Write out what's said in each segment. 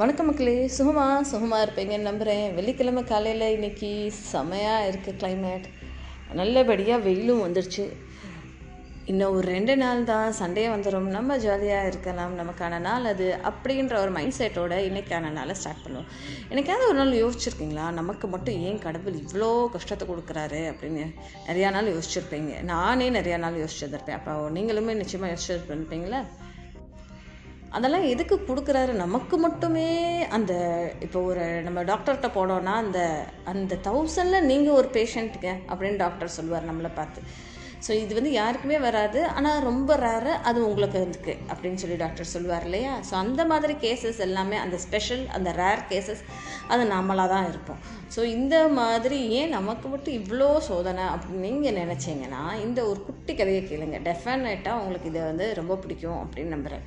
வணக்கம் மக்களே. சுகமா? சுகமாக இருப்பீங்கன்னு நம்புகிறேன் வெள்ளிக்கிழமை காலையில் இன்னைக்கு செமையாக இருக்குது கிளைமேட் நல்லபடியாக வெயிலும் வந்துடுச்சு இன்னும் ஒரு ரெண்டு நாள் தான் சண்டே வந்துடும் நம்ம ஜாலியாக இருக்கலாம். நமக்கான நாள் அது அப்படின்ற ஒரு மைண்ட் செட்டோட இன்னைக்கான நாளை ஸ்டார்ட் பண்ணுவோம். எனக்காவது ஒரு நாள் யோசிச்சிருக்கீங்களா? நமக்கு மட்டும் ஏன் கடவுள் இவ்வளோ கஷ்டத்தை கொடுக்குறாரு அப்படின்னு நிறையா நாள் யோசிச்சிருப்பீங்க. நானே நிறையா நாள் யோசிச்சிருப்பேன் அப்போ நீங்களுமே நிச்சயமாக யோசிச்சிருப்பீங்களா? அதெல்லாம் எதுக்கு கொடுக்குறாரு? நமக்கு மட்டுமே அந்த இப்போ ஒரு நம்ம டாக்டர்கிட்ட போனோன்னா அந்த அந்த தௌசண்டில் நீங்கள் ஒரு பேஷண்ட்டுங்க அப்படின்னு டாக்டர் சொல்லுவார் நம்மளை பார்த்து. ஸோ இது வந்து யாருக்குமே வராது. ஆனால் ரொம்ப ரேரு அது உங்களுக்கு இருக்குது அப்படின்னு சொல்லி டாக்டர் சொல்லுவார் இல்லையா? ஸோ அந்த மாதிரி கேசஸ் எல்லாமே அந்த ஸ்பெஷல் அந்த ரேர் கேசஸ் அது நம்மளாக தான் இருப்போம். ஸோ இந்த மாதிரி ஏன் நமக்கு மட்டும் இவ்வளோ சோதனை அப்படின்னு நீங்கள் நினச்சிங்கன்னா இந்த ஒரு குட்டி கதையை கேளுங்க. டெஃபினட்டாக உங்களுக்கு இதை வந்து ரொம்ப பிடிக்கும் அப்படின்னு நம்புகிறேன்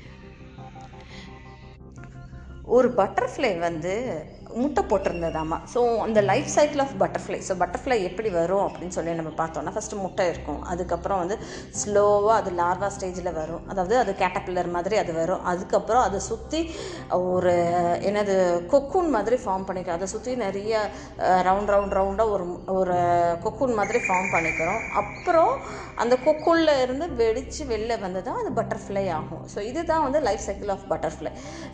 ஒரு பட்டர்ஃப்ளை வந்து முட்டை போட்டிருந்ததாமா ஸோ அந்த life cycle of butterfly so butterfly எப்படி வரும் அப்படின்னு சொல்லி நம்ம பார்த்தோம்னா ஃபஸ்ட்டு முட்டை இருக்கும். அதுக்கப்புறம் வந்து ஸ்லோவாக அது லார்வா ஸ்டேஜில் வரும். அதாவது அது கேட்டபில்லர் மாதிரி அது வரும். அதுக்கப்புறம் அதை சுற்றி ஒரு என்னது கொக்கூன் மாதிரி ஃபார்ம் பண்ணிக்கிறோம். அதை சுற்றி நிறைய ரவுண்ட் ரவுண்ட் ரவுண்டாக ஒரு ஒரு கொக்கூன் மாதிரி ஃபார்ம் பண்ணிக்கிறோம். அப்புறம் அந்த கொக்குள்ள இருந்து வெடித்து வெளில வந்து தான் அது பட்டர்ஃப்ளை ஆகும். ஸோ இதுதான் வந்து life cycle of butterfly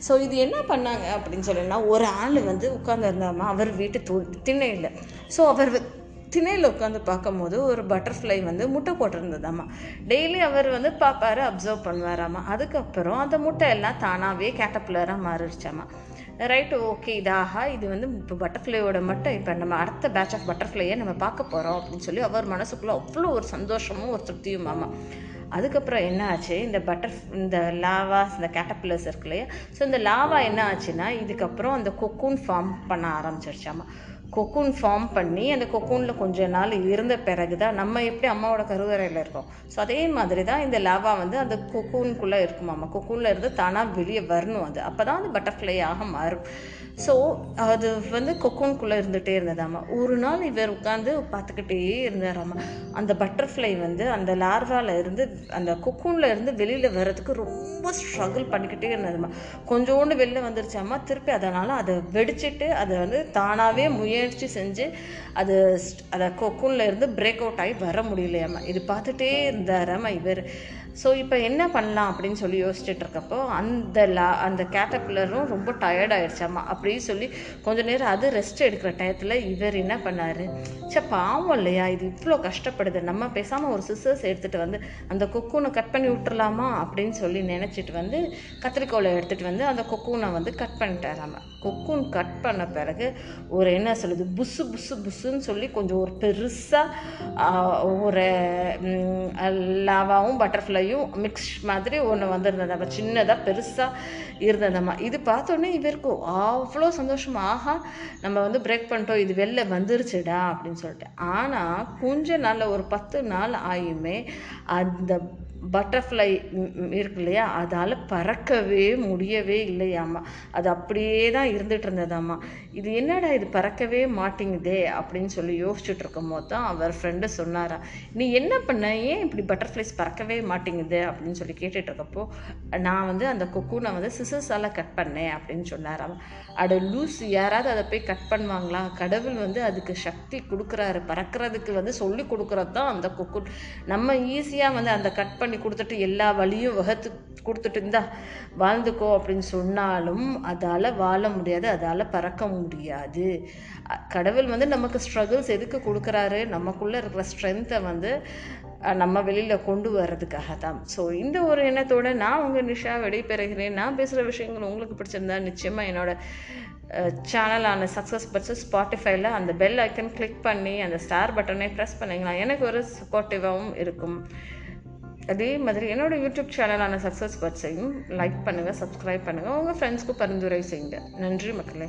so இது என்ன பண்ணாங்க அப்படின்னு சொல்லினா ஒரு ஆள் வந்து உட்காந்துருந்தாமா அவர் வீட்டு தூ திண்ணையில். ஸோ அவர் திணையில் உட்காந்து பார்க்கும்போது ஒரு பட்டர்ஃப்ளை வந்து முட்டை போட்டிருந்ததாம்மா டெய்லி அவர் வந்து பார்ப்பாரு அப்சர்வ் பண்ணுவாராம்மா அதுக்கப்புறம் அந்த முட்டை எல்லாம் தானாகவே கேட்டப்பிள்ளராக மாறிடுச்சாம்மா ரைட்டு ஓகே இதாக இது வந்து இப்போ பட்டர்ஃப்ளையோட மட்டும் இப்போ நம்ம அடுத்த பேட்ச் ஆஃப் பட்டர்ஃப்ளையை நம்ம பார்க்க போகிறோம் அப்படின்னு சொல்லி அவர் மனசுக்குள்ளே அவ்வளோ ஒரு சந்தோஷமும் ஒரு திருப்தியும் மாமா அதுக்கப்புறம் என்ன ஆச்சு? இந்த பட்டர் இந்த லாவாஸ் இந்த கேட்டபில்லர்ஸ் இருக்கு இல்லையா? ஸோ இந்த லாவா என்ன ஆச்சுன்னா இதுக்கப்புறம் அந்த கொக்கூன் ஃபார்ம் பண்ண ஆரம்பிச்சிருச்சாமா? கொக்கூன் ஃபார்ம் பண்ணி அந்த கொக்கூனில் கொஞ்ச நாள் இருந்த பிறகு தான் நம்ம எப்படி அம்மாவோட கருவறையில் இருக்கோம். ஸோ அதே மாதிரி தான் இந்த லாவா வந்து அந்த கொக்கூனுக்குள்ளே இருக்குமாம்மா கொக்கூனில் இருந்து தானாக வெளியே வரணும் அது. அப்போ தான் அது பட்டர்ஃப்ளை ஆக மாறும். ஸோ அது வந்து கொக்கூனுக்குள்ளே இருந்துகிட்டே இருந்ததாம்மா ஒரு நாள் இவர் உட்காந்து பார்த்துக்கிட்டே இருந்தாராம்மா அந்த பட்டர்ஃப்ளை வந்து அந்த லார்வாவில் இருந்து அந்த கொக்கூனில் இருந்து வெளியில் வர்றதுக்கு ரொம்ப ஸ்ட்ரகிள் பண்ணிக்கிட்டே இருந்ததுமா கொஞ்சோண்டு வெளில வந்துருச்சாம்மா திருப்பி அதனால் அதை வெடிச்சிட்டு அதை வந்து தானாகவே முயற்சி செஞ்சு அது அதை கொக்கூனில் இருந்து பிரேக் அவுட் ஆகி வர முடியலையாமா இது பார்த்துட்டே இருந்தாராம்மா இவர். ஸோ இப்போ என்ன பண்ணலாம் அப்படின்னு சொல்லி யோசிச்சுட்டு இருக்கப்போ அந்த லா அந்த கேட்டபில்லரும் ரொம்ப டயர்ட் ஆயிடுச்சாமா? அப்படின்னு சொல்லி கொஞ்ச நேரம் அது ரெஸ்ட் எடுக்கிற டயத்தில் இவர் என்ன பண்ணார்? சே பாவம் இல்லையா? இது இவ்வளோ கஷ்டப்படுது. நம்ம பேசாமல் ஒரு சிசர்ஸ் எடுத்துகிட்டு வந்து அந்த கொக்கூனை கட் பண்ணி விட்டுறலாமா? அப்படின்னு சொல்லி நினச்சிட்டு வந்து கத்திரிக்கோலை எடுத்துகிட்டு வந்து அந்த கொக்கூனை வந்து கட் பண்ணிட்டாராம? கொக்கூன் கட் பண்ண பிறகு ஒரு என்ன சொல்லுது புஸ்ஸு புஸ்ஸு புஸ்ஸுன்னு சொல்லி கொஞ்சம் ஒரு பெருசாக ஒரு லாவாவும் பட்டர்ஃப்ளை பட்டர்ஃப்ளையும் மிக்ஸ் மாதிரி ஒன்று வந்திருந்ததாம்மா சின்னதாக பெருசாக இருந்ததாம்மா. இது பார்த்தோன்னே இவருக்கு அவ்வளோ சந்தோஷம் ஆஹா நம்ம வந்து பிரேக் பண்ணிட்டோம். இது வெளில வந்துருச்சுடா அப்படின்னு சொல்லிட்டு. ஆனால் கொஞ்ச நாளில் ஒரு பத்து நாள் ஆயுமே அந்த பட்டர்ஃப்ளை இருக்கு இல்லையா? அதால் பறக்கவே முடியவே இல்லையாம்மா அது அப்படியே தான் இருந்துகிட்டு இருந்ததாம்மா இது என்னடா இது பறக்கவே மாட்டேங்குதே அப்படின்னு சொல்லி யோசிச்சுட்டு இருக்கும் போது தான் அவர் ஃப்ரெண்டு சொன்னாரா நீ என்ன பண்ண? ஏன் இப்படி பட்டர்ஃப்ளைஸ் பறக்கவே மாட்டேங்குது? அப்படின்னு சொல்லி கேட்டுட்டு இருக்கப்போ நான் வந்து அந்த கொக்கூனை வந்து சிசஸால் கட் பண்ணேன் அப்படின்னு சொன்னாராம். அட லூஸ் யாராவது அதை போய் கட் பண்ணுவாங்களா? கடவுள் வந்து அதுக்கு சக்தி கொடுக்குறாரு. பறக்கிறதுக்கு வந்து சொல்லி கொடுக்குறது தான் அந்த கொக்கூன் நம்ம ஈஸியாக வந்து அந்த கட் பண்ணி கொடுத்துட்டு எல்லா வழியும் வகுத்து கொடுத்துட்டு இருந்தா வாழ்ந்துக்கோ அப்படின்னு சொன்னாலும் அதால் வாழ முடியாது அதால் பறக்க முடியாது. கடவுள் வந்து நமக்கு ஸ்ட்ரகிள்ஸ் எதுக்கு கொடுக்குறாரு? நமக்குள்ளே இருக்கிற ஸ்ட்ரென்த்தை வந்து நம்ம வெளியில் கொண்டு வர்றதுக்காக தான். ஸோ இந்த ஒரு எண்ணத்தோடு நான் உங்கள் நிஷா விடைபெறுகிறேன். நான் பேசுகிற விஷயங்கள் உங்களுக்கு பிடிச்சிருந்தா நிச்சயமாக என்னோட சேனலான சக்ஸஸ் பட்ஸ் ஸ்பாட்டிஃபைல அந்த பெல் ஐக்கன் கிளிக் பண்ணி அந்த ஸ்டார் பட்டனை ப்ரெஸ் பண்ணிங்களா எனக்கு ஒரு சப்போர்ட்டிவாகவும் இருக்கும். அதே மாதிரி என்னோடய யூடியூப் சேனலான சக்ஸஸ் பர்ட்ஸையும் லைக் பண்ணுங்கள் சப்ஸ்கிரைப் பண்ணுங்கள் உங்கள் ஃப்ரெண்ட்ஸ்க்கு பரிந்துரை செய்யுங்க. நன்றி மக்களே.